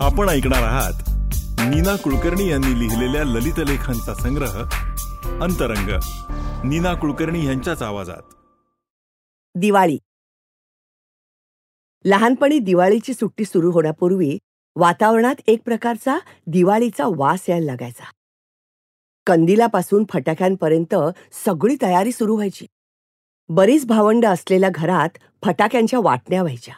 आपण ऐकणार आहात नीना कुलकर्णी यांनी लिहिलेल्या ललित लेखांचा संग्रह अंतरंग. नीना कुलकर्णी यांच्याच आवाजात. दिवाळी. लहानपणी दिवाळीची सुट्टी सुरू होण्यापूर्वी वातावरणात एक प्रकारचा दिवाळीचा वास यायला लागायचा. कंदिलापासून फटाक्यांपर्यंत सगळी तयारी सुरू व्हायची. बरीच भावंड असलेल्या घरात फटाक्यांच्या वाटण्या व्हायच्या.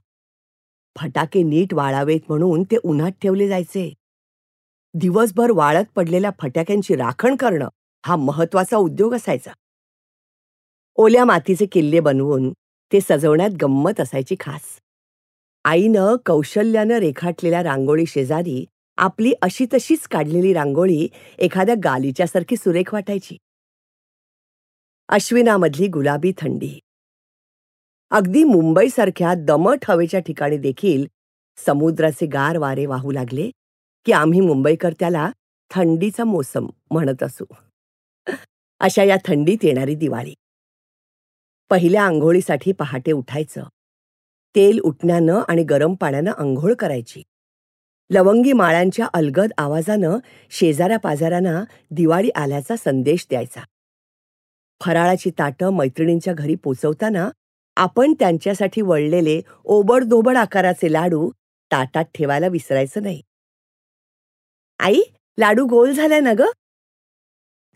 फटाके नीट वाळावेत म्हणून ते उन्हात ठेवले जायचे. दिवसभर वाळत पडलेल्या फटाक्यांची राखण करणं हा महत्त्वाचा उद्योग असायचा. ओल्या मातीचे किल्ले बनवून ते सजवण्यात गंमत असायची खास. आईनं कौशल्यानं रेखाटलेल्या रांगोळी शेजारी आपली अशी तशीच काढलेली रांगोळी एखाद्या गालीच्यासारखी सुरेख वाटायची. अश्विनामधली गुलाबी थंडी. अगदी मुंबईसारख्या दमट हवेच्या ठिकाणी देखील समुद्राचे गार वारे वाहू लागले की आम्ही मुंबईकर त्याला थंडीचा मोसम म्हणत असू. अशा या थंडीत येणारी दिवाळी. पहिल्या आंघोळीसाठी पहाटे उठायचं. तेल उठण्यानं आणि गरम पाण्यानं आंघोळ करायची. लवंगी माळ्यांच्या अलगद आवाजानं शेजाऱ्या पाजाऱ्यांना दिवाळी आल्याचा संदेश द्यायचा. फराळाची ताटं मैत्रिणींच्या घरी पोचवताना आपण त्यांच्यासाठी वळलेले ओबडधोबड आकाराचे लाडू ताटात ठेवायला विसरायचं नाही. आई लाडू गोल झालाय ना ग?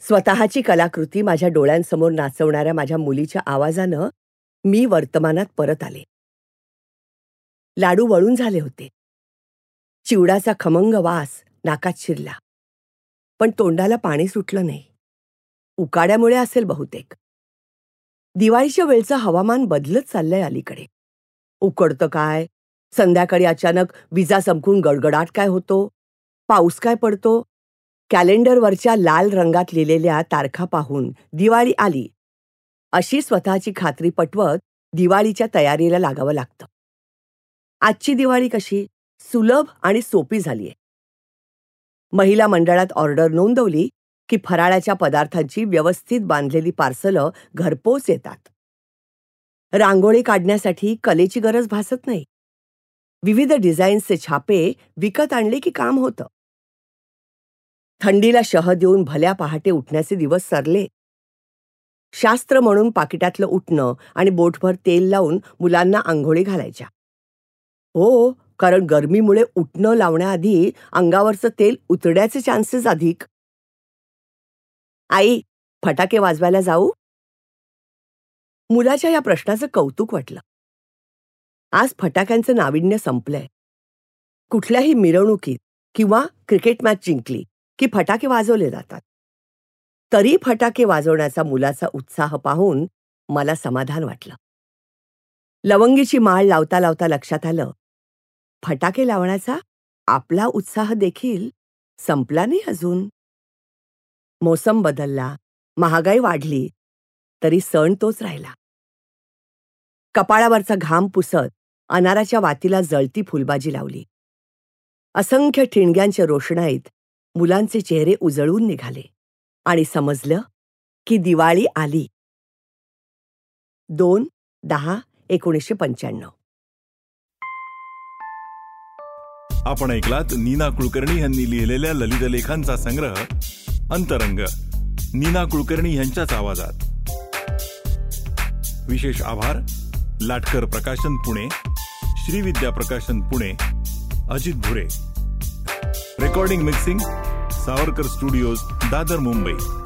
स्वतःची कलाकृती माझ्या डोळ्यांसमोर नाचवणाऱ्या माझ्या मुलीच्या आवाजानं मी वर्तमानात परत आले. लाडू वळून झाले होते. चिवडाचा खमंग वास नाकात शिरला. पण तोंडाला पाणी सुटलं नाही. उकाड्यामुळे असेल बहुतेक. दिवाळीच्या वेळचं हवामान बदलत चाललंय अलीकडे. उकडतं काय? संध्याकाळी अचानक विजा संपून गडगडाट काय होतो? पाऊस काय पडतो? कॅलेंडरवरच्या लाल रंगात लिहिलेल्या तारखा पाहून दिवाळी आली. अशी स्वतःची खात्री पटवत दिवाळीच्या तयारीला लागावं लागतं. आजची दिवाळी कशी? सुलभ आणि सोपी झालीय. महिला मंडळात ऑर्डर नोंदवली की फराळाच्या पदार्थांची व्यवस्थित बांधलेली पार्सलं घरपोच येतात. रांगोळी काढण्यासाठी कलेची गरज भासत नाही. विविध डिझाईन्सचे छापे विकत आणले की काम होतं. थंडीला शह देऊन भल्या पहाटे उठण्याचे दिवस सरले. शास्त्र म्हणून पाकिटातलं उठणं आणि बोटभर तेल लावून मुलांना आंघोळी घालायच्या. हो कारण गरमीमुळे उठणं लावण्याआधी अंगावरचं तेल उतरण्याचे चान्सेस अधिक. आई फटाके वाजवायला जाऊ? मुलाच्या या प्रश्नाचं कौतुक वाटलं. आज फटाक्यांचं नाविन्य संपलंय. कुठल्याही मिरवणुकीत किंवा क्रिकेट मॅच जिंकली की फटाके वाजवले जातात. तरी फटाके वाजवण्याचा मुलाचा उत्साह पाहून मला समाधान वाटलं. लवंगीची माळ लावता लावता लक्षात आलं. फटाके लावण्याचा आपला उत्साह देखील संपला नाही अजून. मोसम बदलला महागाई वाढली तरी सण तोच राहिला. कपाळावरचा घाम पुसत अनाराच्या वातीला जळती फुलबाजी लावली. असंख्य ठिणग्यांच्या रोषणाईत मुलांचे चेहरे उजळून निघाले आणि समजलं की दिवाळी आली. दोन दहा एकोणीसशे पंच्याण्णव. आपण ऐकलात नीना कुलकर्णी यांनी लिहिलेल्या ललित लेखांचा संग्रह अंतरंग. नीना कुलकर्णी यांच्याच आवाजात. विशेष आभार Latkar Prakashan Pune Shrividya Prakashan Pune Ajit Bhure. Recording mixing Savarkar studios Dadar Mumbai.